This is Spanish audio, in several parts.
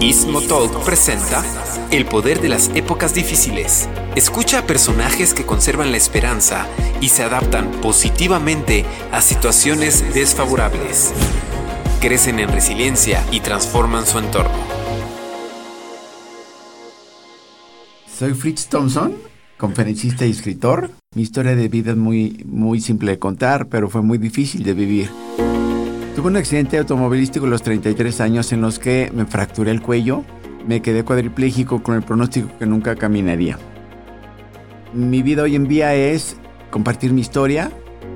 Istmo Talk presenta El poder de las épocas difíciles. Escucha a personajes que conservan la esperanza y se adaptan positivamente a situaciones desfavorables. Crecen en resiliencia y transforman su entorno. Soy Fritz Thompson, conferencista y escritor. Mi historia de vida es muy, muy simple de contar, pero fue muy difícil de vivir. Tuve un accidente automovilístico a los 33 años en los que me fracturé el cuello, me quedé cuadripléjico con el pronóstico que nunca caminaría. Mi vida hoy en día es compartir mi historia,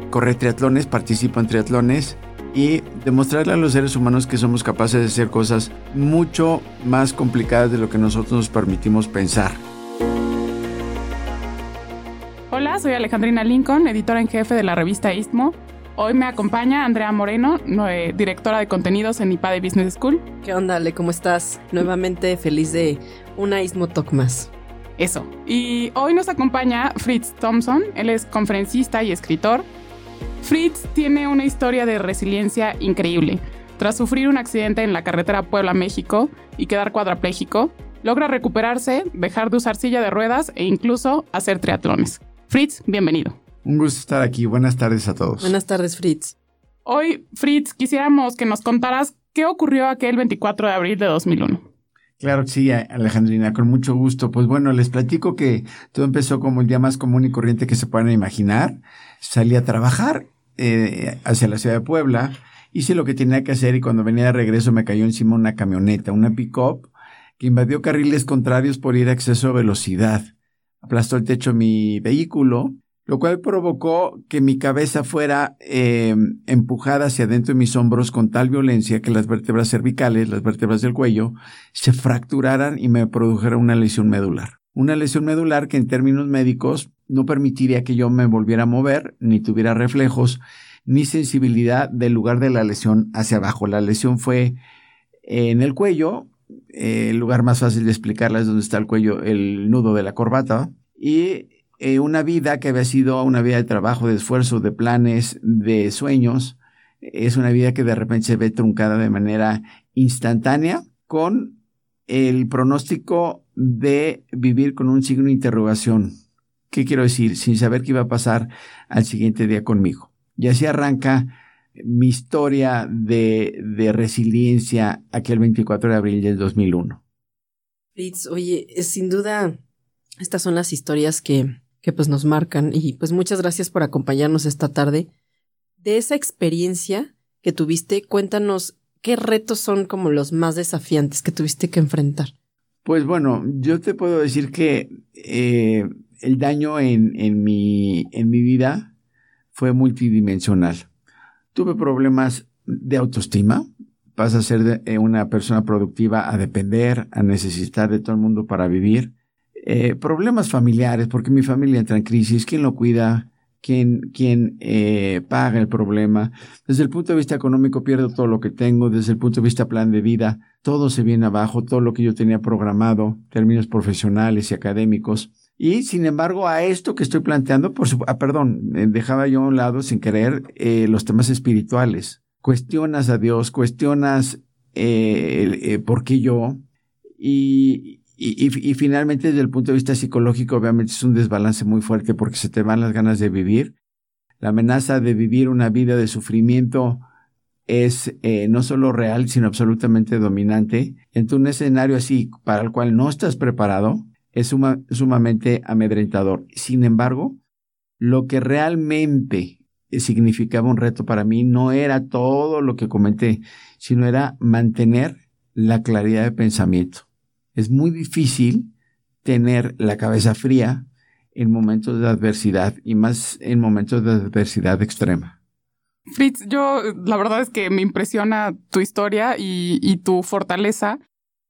correr triatlones, participo en triatlones y demostrarle a los seres humanos que somos capaces de hacer cosas mucho más complicadas de lo que nosotros nos permitimos pensar. Hola, soy Alejandrina Lincoln, editora en jefe de la revista Istmo Hoy me acompaña Andrea Moreno, directora de contenidos en IPADE Business School. ¿Qué onda, Ale? ¿Cómo estás? Nuevamente feliz de una Ismo Talk más. Eso. Y hoy nos acompaña Fritz Thompson. Él es conferencista y escritor. Fritz tiene una historia de resiliencia increíble. Tras sufrir un accidente en la carretera Puebla-México y quedar cuadrapléjico, logra recuperarse, dejar de usar silla de ruedas e incluso hacer triatlones. Fritz, bienvenido. Un gusto estar aquí. Buenas tardes a todos. Buenas tardes, Fritz. Hoy, Fritz, quisiéramos que nos contaras qué ocurrió aquel 24 de abril de 2001. Claro que sí, Alejandrina, con mucho gusto. Pues bueno, les platico que todo empezó como el día más común y corriente que se puedan imaginar. Salí a trabajar eh, hacia la ciudad de Puebla, hice lo que tenía que hacer y cuando venía de regreso me cayó encima una camioneta, una pick-up, que invadió carriles contrarios por ir a exceso de velocidad. Aplastó el techo de mi vehículo lo cual provocó que mi cabeza fuera eh, empujada hacia adentro de mis hombros con tal violencia que las vértebras cervicales, las vértebras del cuello, se fracturaran y me produjera una lesión medular. Una lesión medular que en términos médicos no permitiría que yo me volviera a mover, ni tuviera reflejos, ni sensibilidad del lugar de la lesión hacia abajo. La lesión fue en el cuello, el lugar más fácil de explicarla es donde está el cuello, el nudo de la corbata, y eh, una vida que había sido una vida de trabajo, de esfuerzo, de planes, de sueños, es una vida que de repente se ve truncada de manera instantánea con el pronóstico de vivir con un signo de interrogación. ¿Qué quiero decir? Sin saber qué iba a pasar al siguiente día conmigo. Y así arranca mi historia de, de resiliencia aquel 24 de abril del 2001. Fritz, oye, sin duda, estas son las historias que, que pues nos marcan y pues muchas gracias por acompañarnos esta tarde. De esa experiencia que tuviste, cuéntanos qué retos son como los más desafiantes que tuviste que enfrentar. Pues bueno, yo te puedo decir que eh, el daño en, en, mi, en mi vida fue multidimensional. Tuve problemas de autoestima, vas a ser eh, una persona productiva a depender, a necesitar de todo el mundo para vivir. Eh, problemas familiares, porque mi familia entra en crisis, ¿quién lo cuida? ¿Quién, quién eh, paga el problema? Desde el punto de vista económico pierdo todo lo que tengo, desde el punto de vista plan de vida, todo se viene abajo, todo lo que yo tenía programado, términos profesionales y académicos. Y sin embargo, a esto que estoy planteando, por su, ah, perdón, eh, dejaba yo a un lado sin querer los temas espirituales. Cuestionas a Dios, cuestionas por qué yo, y, y, finalmente, desde el punto de vista psicológico, obviamente es un desbalance muy fuerte porque se te van las ganas de vivir. La amenaza de vivir una vida de sufrimiento es eh, no solo real, sino absolutamente dominante. En un escenario así, para el cual no estás preparado, es sumamente amedrentador. Sin embargo, lo que realmente significaba un reto para mí no era todo lo que comenté, sino era mantener la claridad de pensamiento es muy difícil tener la cabeza fría en momentos de adversidad y más en momentos de adversidad extrema. Fritz, yo la verdad es que me impresiona tu historia y, tu fortaleza.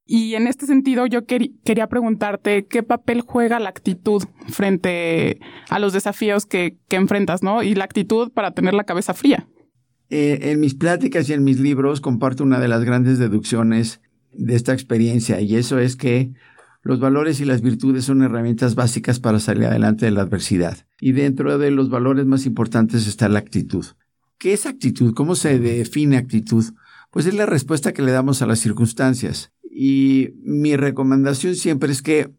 Y en este sentido yo quería preguntarte qué papel juega la actitud frente a los desafíos que, enfrentas, ¿no? Y la actitud para tener la cabeza fría. Eh, en mis pláticas y en mis libros comparto una de las grandes deducciones de esta experiencia y eso es que los valores y las virtudes son herramientas básicas para salir adelante de la adversidad. Y dentro de los valores más importantes está la actitud. ¿Qué es actitud? ¿Cómo se define actitud? Pues es la respuesta que le damos a las circunstancias. Y mi recomendación siempre es que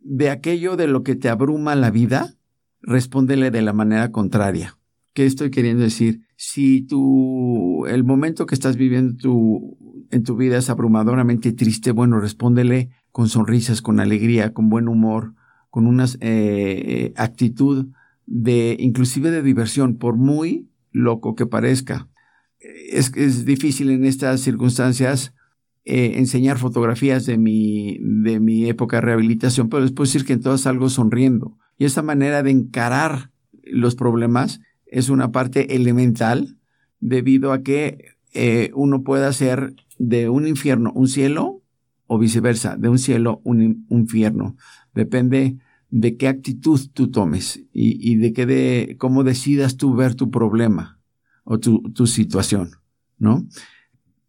de aquello de lo que te abruma la vida, respóndele de la manera contraria. ¿Qué estoy queriendo decir? Si tu, el momento que estás viviendo tu, en tu vida es abrumadoramente triste, bueno, respóndele con sonrisas, con alegría, con buen humor, con una eh, actitud de, inclusive de diversión, por muy loco que parezca. Es, es difícil en estas circunstancias eh, enseñar fotografías de mi, de mi época de rehabilitación, pero les puedo decir que en todas salgo sonriendo. Y esa manera de encarar los problemas es una parte elemental debido a que eh, uno puede hacer de un infierno un cielo o viceversa, de un cielo un, infierno. Depende de qué actitud tú tomes y, de qué de cómo decidas tú ver tu problema o tu, tu situación, ¿no?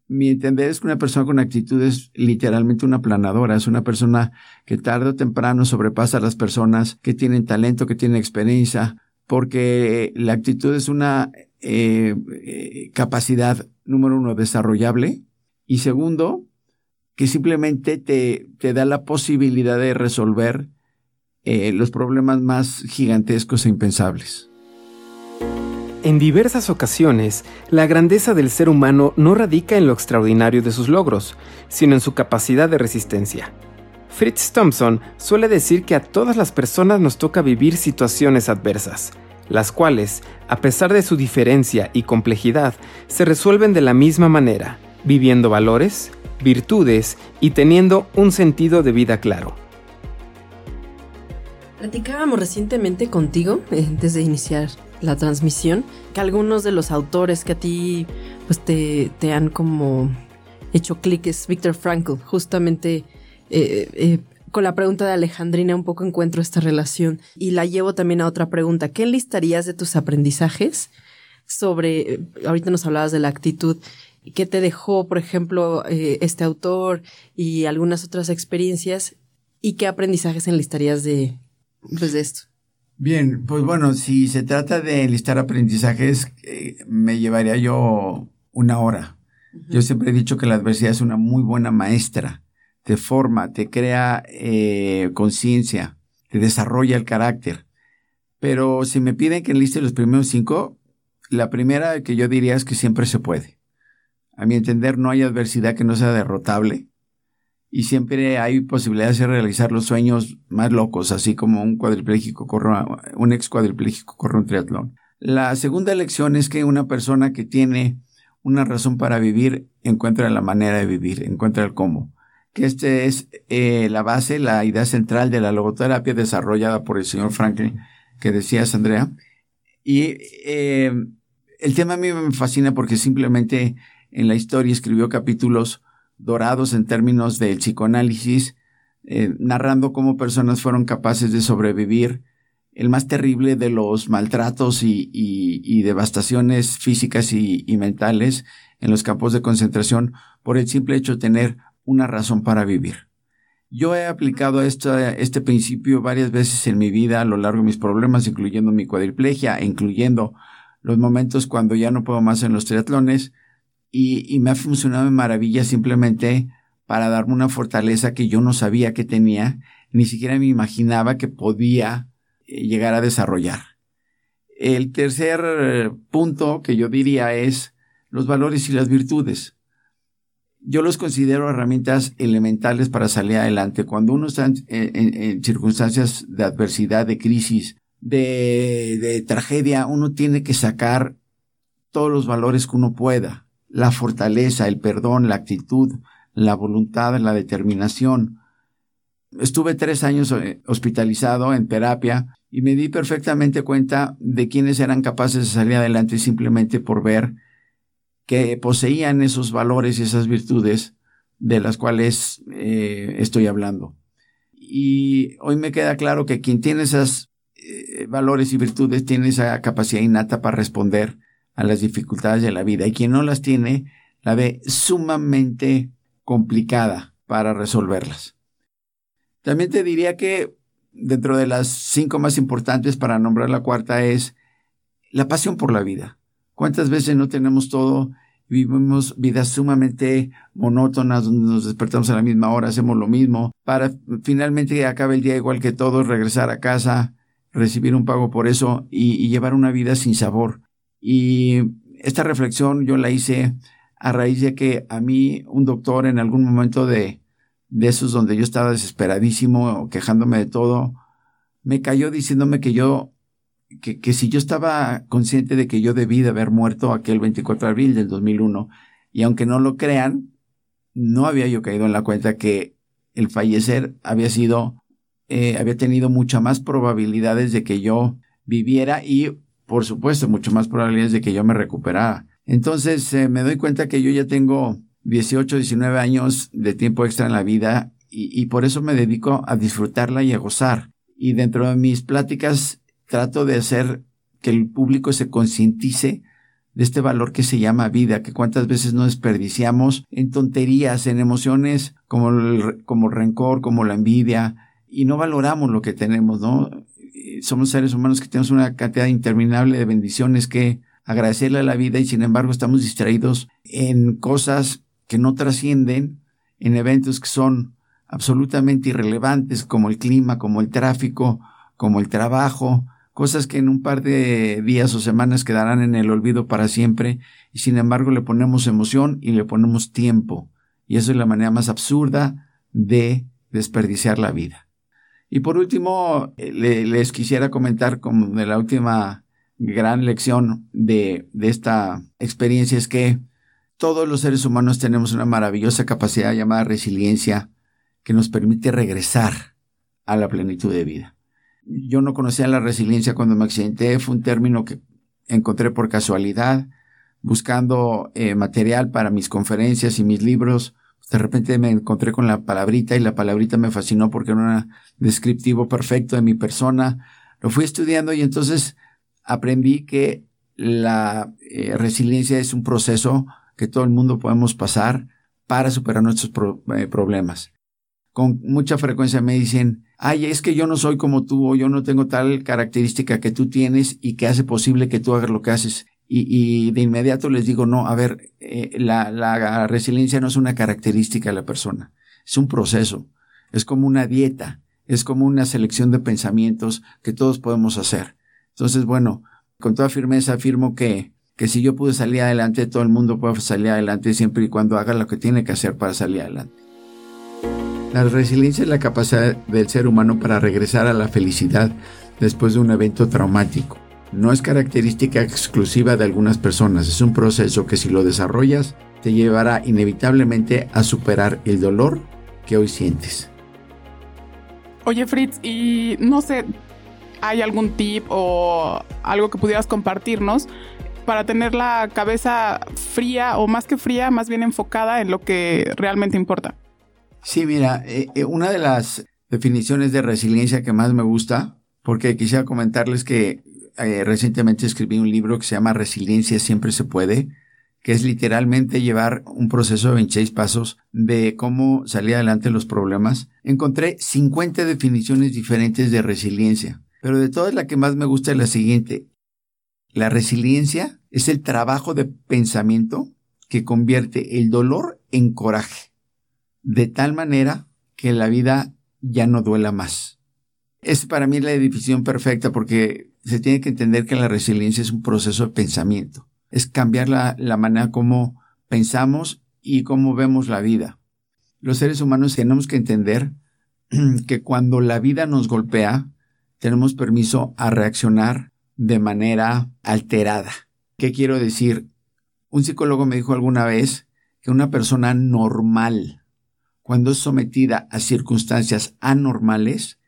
mi entender es que una persona con actitud es literalmente una planadora, es una persona que tarde o temprano sobrepasa a las personas que tienen talento, que tienen experiencia, porque la actitud es una eh, eh, capacidad, número uno, desarrollable, y segundo, que simplemente te, te da la posibilidad de resolver eh, los problemas más gigantescos e impensables. En diversas ocasiones, la grandeza del ser humano no radica en lo extraordinario de sus logros, sino en su capacidad de resistencia. Fritz Thompson suele decir que a todas las personas nos toca vivir situaciones adversas, las cuales, a pesar de su diferencia y complejidad, se resuelven de la misma manera, viviendo valores, virtudes y teniendo un sentido de vida claro. Platicábamos recientemente contigo, eh, antes de iniciar la transmisión, que algunos de los autores que a ti pues te, te han como hecho clic es Víctor Frankl. Justamente eh, eh, con la pregunta de Alejandrina un poco encuentro esta relación y la llevo también a otra pregunta. ¿Qué enlistarías de tus aprendizajes sobre, ahorita nos hablabas de la actitud, ¿qué te dejó, por ejemplo, eh, este autor y algunas otras experiencias? ¿Y qué aprendizajes enlistarías de, pues, de esto? Bien, pues bueno, si se trata de listar aprendizajes, eh, me llevaría yo una hora. Yo siempre he dicho que la adversidad es una muy buena maestra. Te forma, te crea eh, conciencia, te desarrolla el carácter. Pero si me piden que liste los primeros cinco, la primera que yo diría es que siempre se puede. A mi entender, no hay adversidad que no sea derrotable y siempre hay posibilidades de realizar los sueños más locos, así como un cuadripléjico corre, un ex cuadripléjico corre un triatlón. La segunda lección es que una persona que tiene una razón para vivir encuentra la manera de vivir, encuentra el cómo. Que este es eh, la base, la idea central de la logoterapia desarrollada por el señor Franklin, que decías, Andrea. Y eh, el tema a mí me fascina porque simplemente en la historia escribió capítulos dorados en términos del psicoanálisis, eh, narrando cómo personas fueron capaces de sobrevivir el más terrible de los maltratos y, devastaciones físicas y, mentales en los campos de concentración por el simple hecho de tener una razón para vivir. Yo he aplicado este principio varias veces en mi vida a lo largo de mis problemas, incluyendo mi cuadriplegia, incluyendo los momentos cuando ya no puedo más en los triatlones, y, me ha funcionado de maravilla simplemente para darme una fortaleza que yo no sabía que tenía, ni siquiera me imaginaba que podía eh, llegar a desarrollar. El tercer eh, punto que yo diría es los valores y las virtudes. Yo los considero herramientas elementales para salir adelante. Cuando uno está en, circunstancias de adversidad, de crisis, de, de tragedia, uno tiene que sacar todos los valores que uno pueda la fortaleza, el perdón, la actitud, la voluntad, la determinación. Estuve tres años eh, hospitalizado en terapia y me di perfectamente cuenta de quienes eran capaces de salir adelante simplemente por ver que poseían esos valores y esas virtudes de las cuales eh, estoy hablando. Y hoy me queda claro que quien tiene esos eh, valores y virtudes tiene esa capacidad innata para responder a las dificultades de la vida y quien no las tiene la ve sumamente complicada para resolverlas. También te diría que dentro de las cinco más importantes para nombrar la cuarta es la pasión por la vida. ¿Cuántas veces no tenemos todo vivimos vidas sumamente monótonas, donde nos despertamos a la misma hora, hacemos lo mismo, para finalmente acabe el día igual que todos, regresar a casa, recibir un pago por eso y, llevar una vida sin sabor. Y esta reflexión yo la hice a raíz de que a mí un doctor en algún momento de, de esos donde yo estaba desesperadísimo, quejándome de todo, me cayó diciéndome que yo que, que, si yo estaba consciente de que yo debí de haber muerto aquel 24 de abril del 2001, y aunque no lo crean, no había yo caído en la cuenta que el fallecer había sido, eh, había tenido muchas más probabilidades de que yo viviera y, por supuesto, mucho más probabilidades de que yo me recuperara. Entonces eh, me doy cuenta que yo ya tengo 18, 19 años de tiempo extra en la vida y, y por eso me dedico a disfrutarla y a gozar. Y dentro de mis pláticas trato de hacer que el público se concientice de este valor que se llama vida, que cuántas veces no desperdiciamos en tonterías, en emociones como el, como rencor, como la envidia, y no valoramos lo que tenemos, ¿no? Somos seres humanos que tenemos una cantidad interminable de bendiciones que agradecerle a la vida y sin embargo estamos distraídos en cosas que no trascienden, en eventos que son absolutamente irrelevantes como el clima, como el tráfico, como el trabajo, cosas que en un par de días o semanas quedarán en el olvido para siempre, y sin embargo le ponemos emoción y le ponemos tiempo. Y eso es la manera más absurda de desperdiciar la vida. Y por último, eh, les quisiera comentar como de la última gran lección de, de esta experiencia es que todos los seres humanos tenemos una maravillosa capacidad llamada resiliencia que nos permite regresar a la plenitud de vida. Yo no conocía la resiliencia cuando me accidenté, fue un término que encontré por casualidad, buscando eh, material para mis conferencias y mis libros. De repente me encontré con la palabrita y la palabrita me fascinó porque era un descriptivo perfecto de mi persona. Lo fui estudiando y entonces aprendí que la eh, resiliencia es un proceso que todo el mundo podemos pasar para superar nuestros eh, problemas. Con mucha frecuencia me dicen, ay, es que yo no soy como tú o yo no tengo tal característica que tú tienes y que hace posible que tú hagas lo que haces. Y, de inmediato les digo, no, a ver, eh, la, la resiliencia no es una característica de la persona, es un proceso, es como una dieta, es como una selección de pensamientos que todos podemos hacer. Entonces, bueno, con toda firmeza afirmo que, que si yo pude salir adelante, todo el mundo puede salir adelante siempre y cuando haga lo que tiene que hacer para salir adelante. La resiliencia es la capacidad del ser humano para regresar a la felicidad después de un evento traumático. No es característica exclusiva de algunas personas, es un proceso que si lo desarrollas te llevará inevitablemente a superar el dolor que hoy sientes. Oye Fritz, y no sé, ¿hay algún tip o algo que pudieras compartirnos para tener la cabeza fría o más que fría, más bien enfocada en lo que realmente importa? Sí, mira, eh, eh, una de las definiciones de resiliencia que más me gusta, porque quisiera comentarles que eh, recientemente escribí un libro que se llama Resiliencia siempre se puede, que es literalmente llevar un proceso de 26 pasos de cómo salir adelante los problemas. Encontré 50 definiciones diferentes de resiliencia, pero de todas la que más me gusta es la siguiente. La resiliencia es el trabajo de pensamiento que convierte el dolor en coraje de tal manera que la vida ya no duela más. Es para mí la definición perfecta porque se tiene que entender que la resiliencia es un proceso de pensamiento. Es cambiar la, la manera como pensamos y cómo vemos la vida. Los seres humanos tenemos que entender que cuando la vida nos golpea, tenemos permiso a reaccionar de manera alterada. ¿Qué quiero decir? Un psicólogo me dijo alguna vez que una persona normal, cuando es sometida a circunstancias anormales,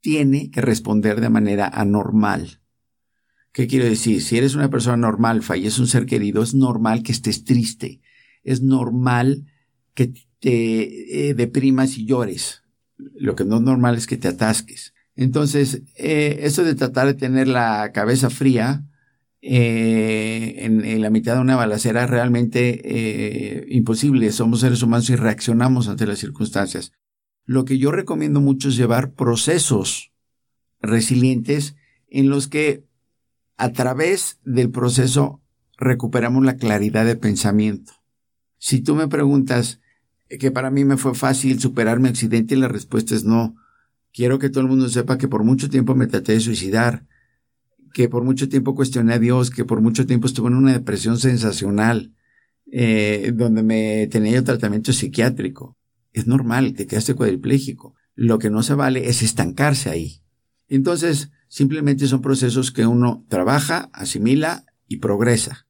tiene que responder de manera anormal. ¿Qué quiero decir? Si eres una persona normal, falleces un ser querido, es normal que estés triste. Es normal que te eh, deprimas y llores. Lo que no es normal es que te atasques. Entonces, eh, eso de tratar de tener la cabeza fría eh, en, la mitad de una balacera realmente eh, imposible. Somos seres humanos y reaccionamos ante las circunstancias. Lo que yo recomiendo mucho es llevar procesos resilientes en los que a través del proceso recuperamos la claridad de pensamiento. Si tú me preguntas que para mí me fue fácil superar mi accidente, la respuesta es no. Quiero que todo el mundo sepa que por mucho tiempo me traté de suicidar, que por mucho tiempo cuestioné a Dios, que por mucho tiempo estuve en una depresión sensacional, eh, donde me tenía yo tratamiento psiquiátrico. Es normal, te quedaste cuadripléjico. Lo que no se vale es estancarse ahí. Entonces, simplemente son procesos que uno trabaja, asimila y progresa.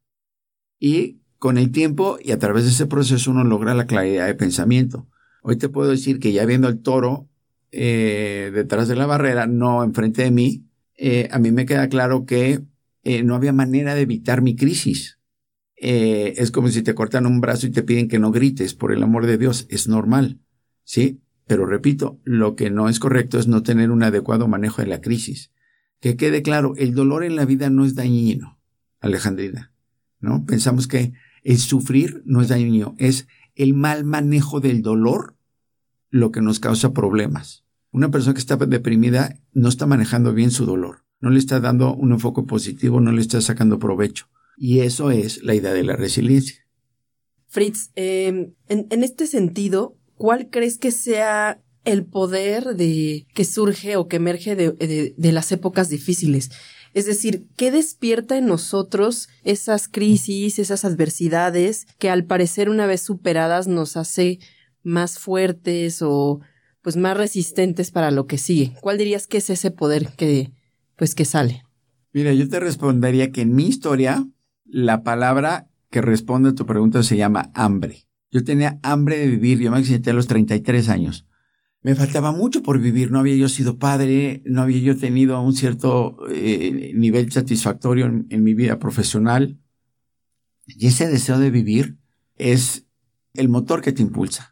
Y con el tiempo y a través de ese proceso uno logra la claridad de pensamiento. Hoy te puedo decir que ya viendo al toro eh, detrás de la barrera, no enfrente de mí, eh, a mí me queda claro que eh, no había manera de evitar mi crisis. Eh, es como si te cortan un brazo y te piden que no grites, por el amor de Dios, es normal, ¿sí? Pero repito, lo que no es correcto es no tener un adecuado manejo de la crisis. Que quede claro, el dolor en la vida no es dañino, Alejandrina, ¿no? Pensamos que el sufrir no es dañino, es el mal manejo del dolor lo que nos causa problemas. Una persona que está deprimida no está manejando bien su dolor, no le está dando un enfoque positivo, no le está sacando provecho. Y eso es la idea de la resiliencia. Fritz, em, en, este sentido, ¿cuál crees que sea el poder de que surge o que emerge de, de las épocas difíciles? Es decir, ¿qué despierta en nosotros esas crisis, esas adversidades que al parecer una vez superadas nos hace más fuertes o pues más resistentes para lo que sigue. ¿Cuál dirías que es ese poder que pues que sale? Mira, yo te respondería que en mi historia la palabra que responde a tu pregunta se llama hambre. Yo tenía hambre de vivir, yo me accidenté a los 33 años. Me faltaba mucho por vivir, no había yo sido padre, no había yo tenido un cierto eh, nivel satisfactorio en mi vida profesional. Y ese deseo de vivir es el motor que te impulsa.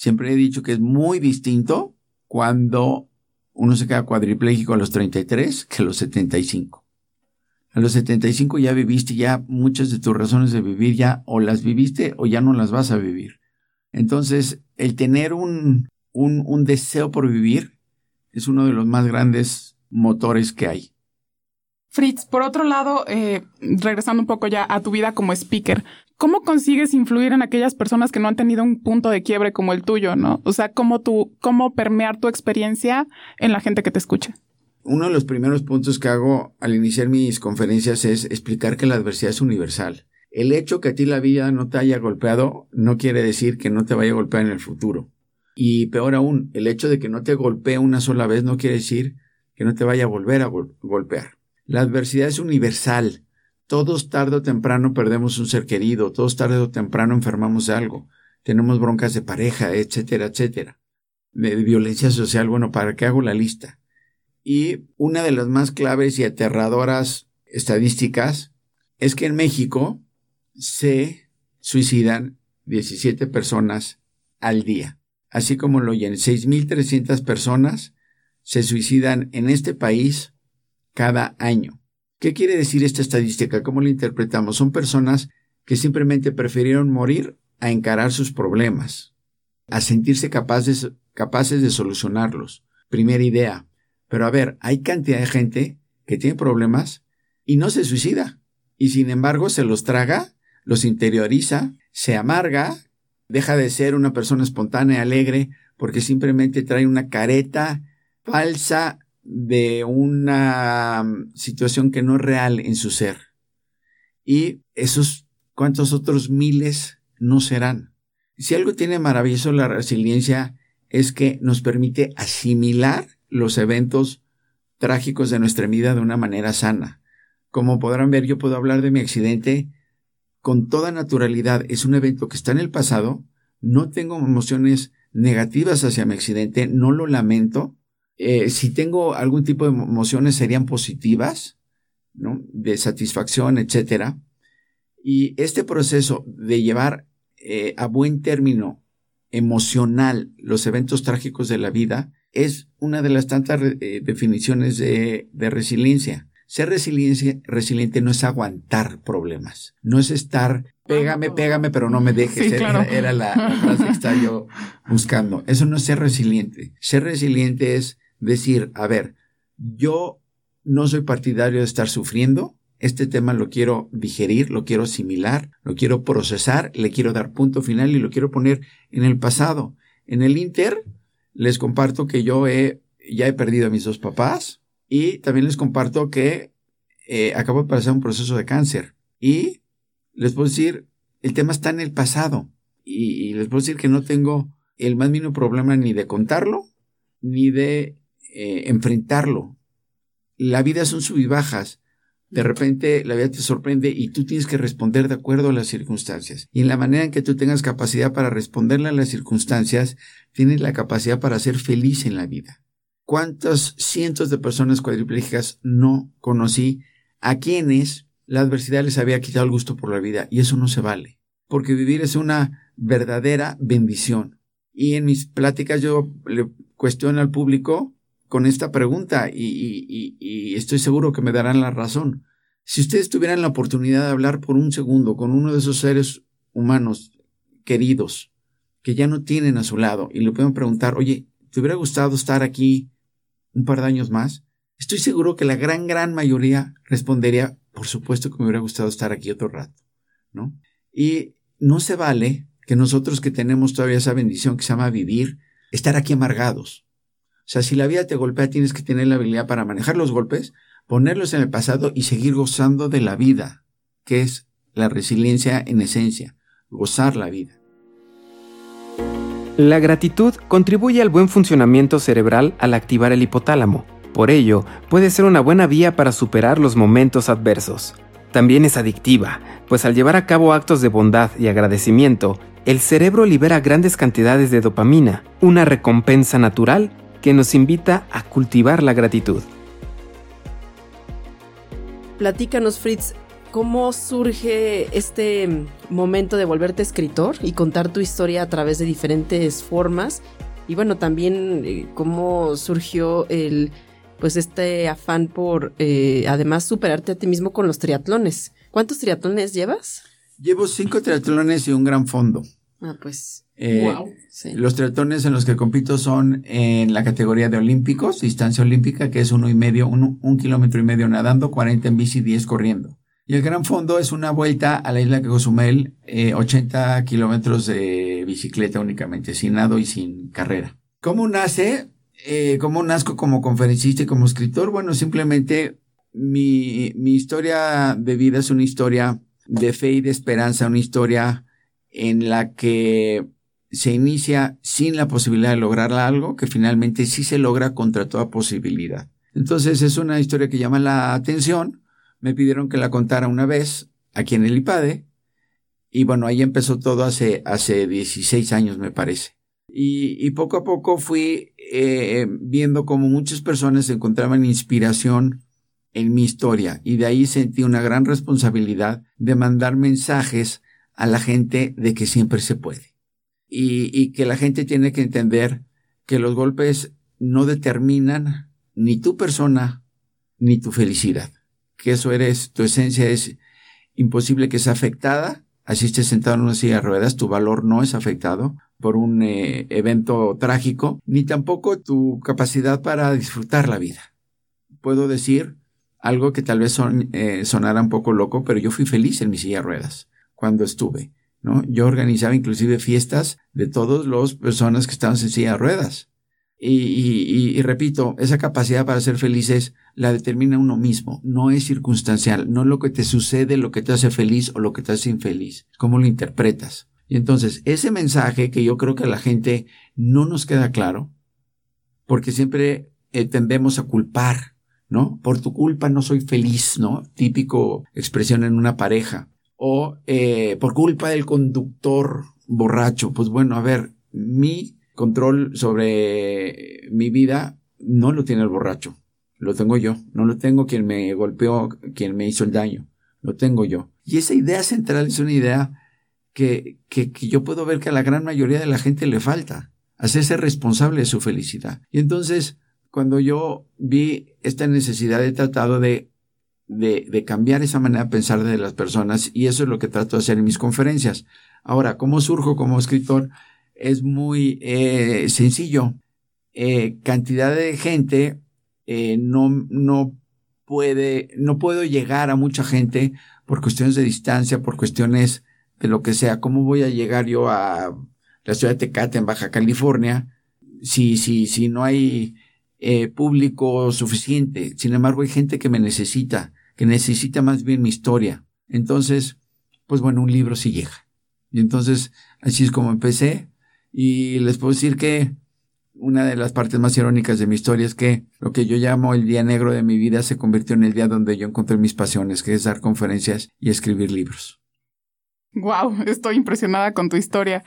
Siempre he dicho que es muy distinto cuando uno se queda cuadripléjico a los 33 que a los 75. A los 75 ya viviste, ya muchas de tus razones de vivir ya o las viviste o ya no las vas a vivir. Entonces, el tener un, un, un deseo por vivir es uno de los más grandes motores que hay. Fritz, por otro lado, eh, regresando un poco ya a tu vida como speaker, ¿cómo consigues influir en aquellas personas que no han tenido un punto de quiebre como el tuyo, no? O sea, ¿cómo tú, cómo permear tu experiencia en la gente que te escucha? Uno de los primeros puntos que hago al iniciar mis conferencias es explicar que la adversidad es universal. El hecho que a ti la vida no te haya golpeado no quiere decir que no te vaya a golpear en el futuro. Y peor aún, el hecho de que no te golpee una sola vez no quiere decir que no te vaya a volver a golpear. La adversidad es universal. Todos tarde o temprano perdemos un ser querido, todos tarde o temprano enfermamos de algo, tenemos broncas de pareja, etcétera, etcétera. De violencia social, bueno, ¿para qué hago la lista? Y una de las más claves y aterradoras estadísticas es que en México se suicidan 17 personas al día. Así como lo oyen, 6.300 personas se suicidan en este país cada año. ¿Qué quiere decir esta estadística? ¿Cómo la interpretamos? Son personas que simplemente prefirieron morir a encarar sus problemas, a sentirse capaces, capaces de solucionarlos. Primera idea. Pero a ver, hay cantidad de gente que tiene problemas y no se suicida. Y sin embargo se los traga, los interioriza, se amarga, deja de ser una persona espontánea, alegre, porque simplemente trae una careta falsa de una mm, situación que no es real en su ser. Y esos cuantos otros miles no serán. Si algo tiene maravilloso la resiliencia es que nos permite asimilar los eventos trágicos de nuestra vida de una manera sana. Como podrán ver, yo puedo hablar de mi accidente con toda naturalidad. Es un evento que está en el pasado. No tengo emociones negativas hacia mi accidente, no lo lamento, eh, si tengo algún tipo de emociones serían positivas, ¿no? De satisfacción, etcétera. Y este proceso de llevar eh, a buen término emocional los eventos trágicos de la vida es una de las tantas eh, definiciones de, resiliencia. Ser resiliente no es aguantar problemas, no es estar pégame, pégame, pero no me dejes. era, la, la frase que estaba yo buscando. Eso no es ser resiliente. Ser resiliente es decir, a ver, yo no soy partidario de estar sufriendo, este tema lo quiero digerir, lo quiero asimilar, lo quiero procesar, le quiero dar punto final y lo quiero poner en el pasado. En el Inter, les comparto que yo ya he perdido a mis dos papás y también les comparto que eh, acabo de pasar un proceso de cáncer. Y les puedo decir, el tema está en el pasado. Y, les puedo decir que no tengo el más mínimo problema ni de contarlo, ni de eh, enfrentarlo. La vida son sub y bajas. De repente la vida te sorprende y tú tienes que responder de acuerdo a las circunstancias. Y en la manera en que tú tengas capacidad para responderle a las circunstancias, tienes la capacidad para ser feliz en la vida. ¿Cuántos cientos de personas cuadripléjicas no conocí a quienes la adversidad les había quitado el gusto por la vida? Y eso no se vale. Porque vivir es una verdadera bendición. Y en mis pláticas yo le cuestiono al público con esta pregunta y, estoy seguro que me darán la razón. Si ustedes tuvieran la oportunidad de hablar por un segundo con uno de esos seres humanos queridos que ya no tienen a su lado y le pueden preguntar, oye, ¿te hubiera gustado estar aquí un par de años más? Estoy seguro que la gran, gran mayoría respondería, por supuesto que me hubiera gustado estar aquí otro rato, ¿no? Y no se vale que nosotros que tenemos todavía esa bendición que se llama vivir, estar aquí amargados. Sea, si la vida te golpea, tienes que tener la habilidad para manejar los golpes, ponerlos en el pasado y seguir gozando de la vida, que es la resiliencia en esencia, gozar la vida. La gratitud contribuye al buen funcionamiento cerebral al activar el hipotálamo. Por ello, puede ser una buena vía para superar los momentos adversos. También es adictiva, pues al llevar a cabo actos de bondad y agradecimiento, el cerebro libera grandes cantidades de dopamina, una recompensa natural que nos invita a cultivar la gratitud. Platícanos, Fritz, ¿cómo surge este momento de volverte escritor y contar tu historia a través de diferentes formas? Y bueno, también eh, cómo surgió el pues este afán por eh, además superarte a ti mismo con los triatlones. ¿Cuántos triatlones llevas? Llevo cinco triatlones y un gran fondo. Ah, pues. Eh, los triatlones en los que compito son en la categoría de olímpicos, distancia olímpica, que es uno y medio, un kilómetro y medio nadando, 40 en bici, 10 corriendo. Y el gran fondo es una vuelta a la isla de Cozumel, 80 eh, kilómetros de bicicleta únicamente, sin nado y sin carrera. ¿Cómo nace? Eh, ¿Cómo nazco como conferencista y como escritor? Bueno, simplemente mi, mi historia de vida es una historia de fe y de esperanza, una historia en la que se inicia sin la posibilidad de lograr algo que finalmente sí se logra contra toda posibilidad. Entonces es una historia que llama la atención. Me pidieron que la contara una vez aquí en el IPADE. Y bueno, ahí empezó todo hace, hace 16 años, me parece. Y, y poco a poco fui eh, viendo cómo muchas personas encontraban inspiración en mi historia. Y de ahí sentí una gran responsabilidad de mandar mensajes a la gente de que siempre se puede. Y, que la gente tiene que entender que los golpes no determinan ni tu persona ni tu felicidad. Que eso eres, tu esencia es imposible que sea afectada. Así estés sentado en una silla de ruedas, tu valor no es afectado por un eh, evento trágico, ni tampoco tu capacidad para disfrutar la vida. Puedo decir algo que tal vez son, eh, sonara un poco loco, pero yo fui feliz en mi silla de ruedas cuando estuve, ¿no? Yo organizaba inclusive fiestas de todas las personas que estaban en silla de ruedas. Y, y, repito, esa capacidad para ser felices la determina uno mismo, no es circunstancial, no lo que te sucede, lo que te hace feliz o lo que te hace infeliz, cómo lo interpretas. Y entonces, ese mensaje que yo creo que a la gente no nos queda claro, porque siempre eh, tendemos a culpar, ¿no? Por tu culpa no soy feliz, ¿no? Típico expresión en una pareja o eh, por culpa del conductor borracho. Pues bueno, a ver, mi control sobre mi vida no lo tiene el borracho, lo tengo yo, no lo tengo quien me golpeó, quien me hizo el daño, lo tengo yo. Y esa idea central es una idea que, que, que yo puedo ver que a la gran mayoría de la gente le falta, hacerse responsable de su felicidad. Y entonces, cuando yo vi esta necesidad, he tratado de de, cambiar esa manera de pensar de las personas y eso es lo que trato de hacer en mis conferencias. Ahora, ¿cómo surjo como escritor? Es muy eh, sencillo. Eh, cantidad de gente eh, no, no puede, no puedo llegar a mucha gente por cuestiones de distancia, por cuestiones de lo que sea. ¿Cómo voy a llegar yo a la ciudad de Tecate en Baja California si, si, si no hay eh, público suficiente? Sin embargo, hay gente que me necesita, que necesita más bien mi historia. Entonces, pues bueno, un libro sí llega. Y entonces, así es como empecé. Y les puedo decir que una de las partes más irónicas de mi historia es que lo que yo llamo el día negro de mi vida se convirtió en el día donde yo encontré mis pasiones, que es dar conferencias y escribir libros. Wow, estoy impresionada con tu historia.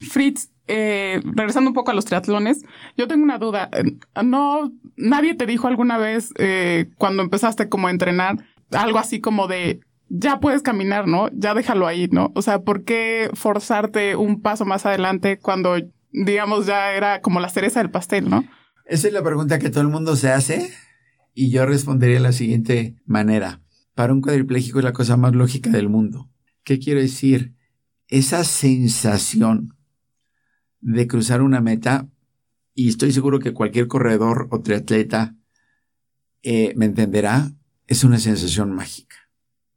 Fritz, eh, regresando un poco a los triatlones, yo tengo una duda. No, nadie te dijo alguna vez eh, cuando empezaste como a entrenar algo así como de ya puedes caminar, ¿no? Ya déjalo ahí, ¿no? O sea, ¿por qué forzarte un paso más adelante cuando digamos, ya era como la cereza del pastel, ¿no? Esa es la pregunta que todo el mundo se hace y yo respondería de la siguiente manera. Para un cuadripléjico es la cosa más lógica del mundo. ¿Qué quiero decir? Esa sensación de cruzar una meta, y estoy seguro que cualquier corredor o triatleta eh, me entenderá, es una sensación mágica.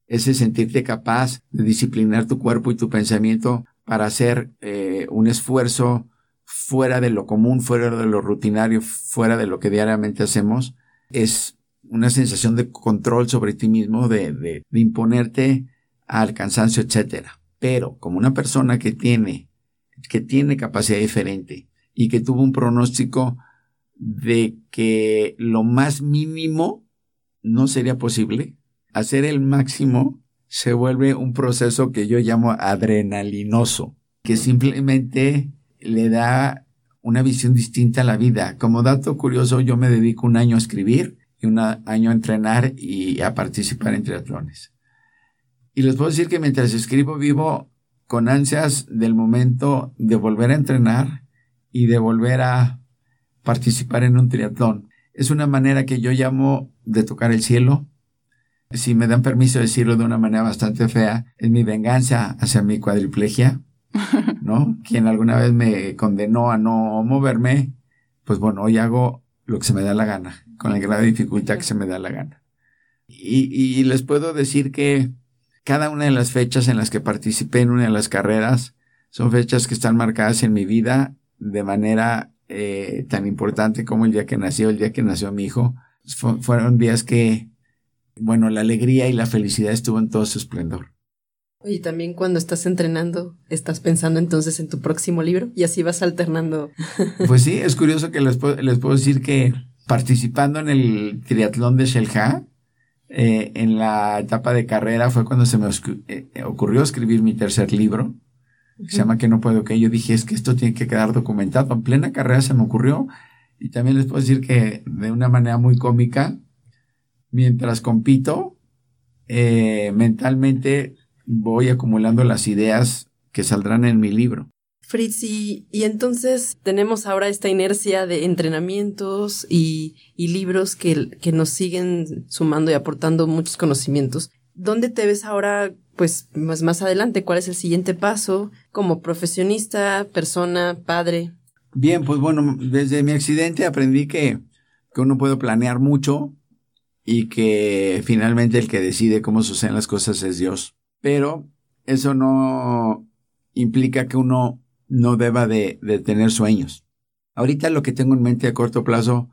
Ese sentirte capaz de disciplinar tu cuerpo y tu pensamiento para hacer eh, un esfuerzo fuera de lo común, fuera de lo rutinario, fuera de lo que diariamente hacemos, es una sensación de control sobre ti mismo, de, de, imponerte al cansancio, etcétera. Pero como una persona que tiene, que tiene capacidad diferente y que tuvo un pronóstico de que lo más mínimo no sería posible, hacer el máximo se vuelve un proceso que yo llamo adrenalinoso, que simplemente le da una visión distinta a la vida. Como dato curioso, yo me dedico un año a escribir y un año a entrenar y a participar en triatlones. Y les puedo decir que mientras escribo vivo con ansias del momento de volver a entrenar y de volver a participar en un triatlón. Es una manera que yo llamo de tocar el cielo. Si me dan permiso de decirlo de una manera bastante fea, es mi venganza hacia mi cuadriplegia ¿no? Quien alguna vez me condenó a no moverme, pues bueno, hoy hago lo que se me da la gana, con la gran dificultad que se me da la gana. Y, les puedo decir que cada una de las fechas en las que participé en una de las carreras son fechas que están marcadas en mi vida de manera eh, tan importante como el día que nació, el día que nació mi hijo. fueron días que, bueno, la alegría y la felicidad estuvo en todo su esplendor. Y también cuando estás entrenando, estás pensando entonces en tu próximo libro y así vas alternando. Pues sí, es curioso que les puedo, les puedo decir que participando en el triatlón de Shelha, eh, en la etapa de carrera fue cuando se me eh, ocurrió escribir mi tercer libro, se llama Que no puedo que. Yo dije, es que esto tiene que quedar documentado. En plena carrera se me ocurrió y también les puedo decir que de una manera muy cómica, mientras compito, eh, mentalmente voy acumulando las ideas que saldrán en mi libro. Fritz, y, entonces tenemos ahora esta inercia de entrenamientos y, libros que, que, nos siguen sumando y aportando muchos conocimientos. ¿Dónde te ves ahora, pues, más, más adelante? ¿Cuál es el siguiente paso como profesionista, persona, padre? Bien, pues bueno, desde mi accidente aprendí que, que uno puede planear mucho y que finalmente el que decide cómo suceden las cosas es Dios pero eso no implica que uno no deba de, tener sueños. Ahorita lo que tengo en mente a corto plazo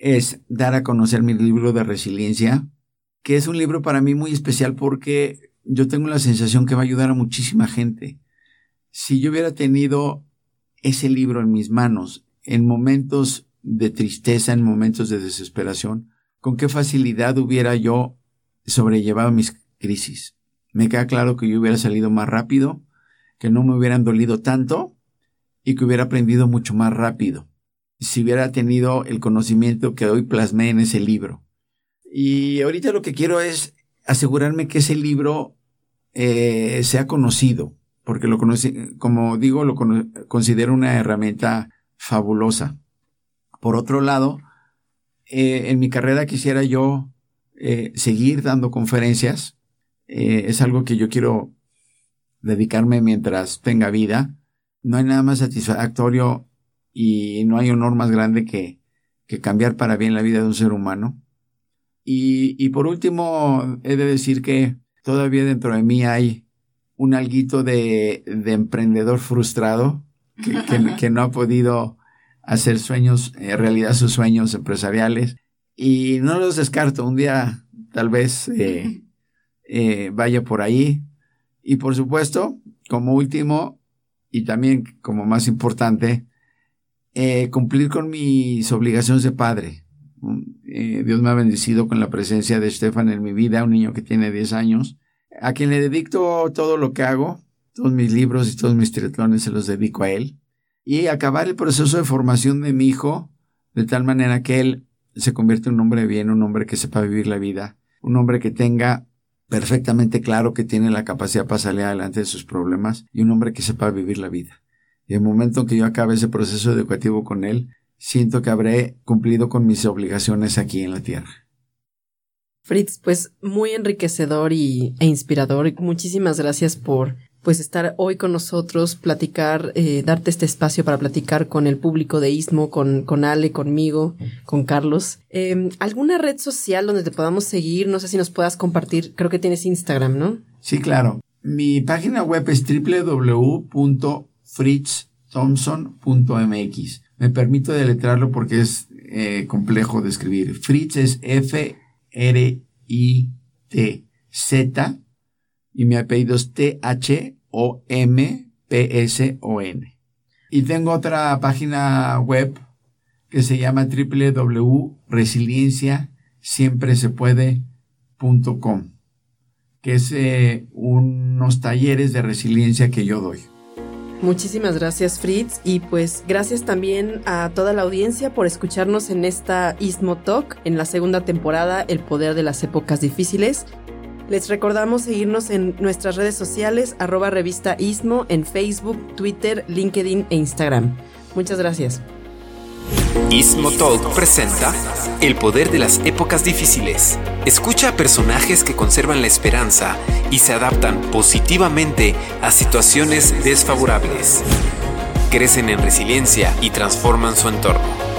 es dar a conocer mi libro de resiliencia, que es un libro para mí muy especial porque yo tengo la sensación que va a ayudar a muchísima gente. Si yo hubiera tenido ese libro en mis manos en momentos de tristeza, en momentos de desesperación, con qué facilidad hubiera yo sobrellevado mis crisis me queda claro que yo hubiera salido más rápido, que no me hubieran dolido tanto y que hubiera aprendido mucho más rápido si hubiera tenido el conocimiento que hoy plasmé en ese libro. Y ahorita lo que quiero es asegurarme que ese libro eh, sea conocido, porque lo conocí, como digo, lo considero una herramienta fabulosa. Por otro lado, eh, en mi carrera quisiera yo eh, seguir dando conferencias, eh, es algo que yo quiero dedicarme mientras tenga vida. No hay nada más satisfactorio y no hay honor más grande que, que cambiar para bien la vida de un ser humano. Y, por último, he de decir que todavía dentro de mí hay un alguito de, emprendedor frustrado que, no ha podido hacer sueños, en eh, realidad sus sueños empresariales. Y no los descarto. Un día tal vez eh, eh, vaya por ahí. Y por supuesto, como último y también como más importante, eh, cumplir con mis obligaciones de padre. Dios me ha bendecido con la presencia de Estefan en mi vida, un niño que tiene 10 años, a quien le dedico todo lo que hago, todos mis libros y todos mis triatlones se los dedico a él, y acabar el proceso de formación de mi hijo de tal manera que él se convierta en un hombre bien, un hombre que sepa vivir la vida, un hombre que tenga perfectamente claro que tiene la capacidad para salir adelante de sus problemas y un hombre que sepa vivir la vida. Y el momento en que yo acabe ese proceso educativo con él, siento que habré cumplido con mis obligaciones aquí en la tierra. Fritz, pues muy enriquecedor y, e inspirador. Muchísimas gracias por pues estar hoy con nosotros, platicar, eh, darte este espacio para platicar con el público de Istmo, con, con Ale, conmigo, con Carlos. Em, ¿Alguna red social donde te podamos seguir? No sé si nos puedas compartir, creo que tienes Instagram, ¿no? Sí, claro. Mi página web es www.fritzthompson.mx. Me permito deletrarlo porque es eh, complejo de escribir. Fritz es F-R-I-T-Z y mi apellido es T-H o-M-P-S-O-N. Y tengo otra página web que se llama www.resilienciasiempresepuede.com, que es eh, unos talleres de resiliencia que yo doy. Muchísimas gracias Fritz y pues gracias también a toda la audiencia por escucharnos en esta Istmo Talk en la segunda temporada El Poder de las Épocas Difíciles. Les recordamos seguirnos en nuestras redes sociales, arroba revista Istmo, en Facebook, Twitter, LinkedIn e Instagram. Muchas gracias. Istmo Talk presenta El poder de las épocas difíciles. Escucha a personajes que conservan la esperanza y se adaptan positivamente a situaciones desfavorables. Crecen en resiliencia y transforman su entorno.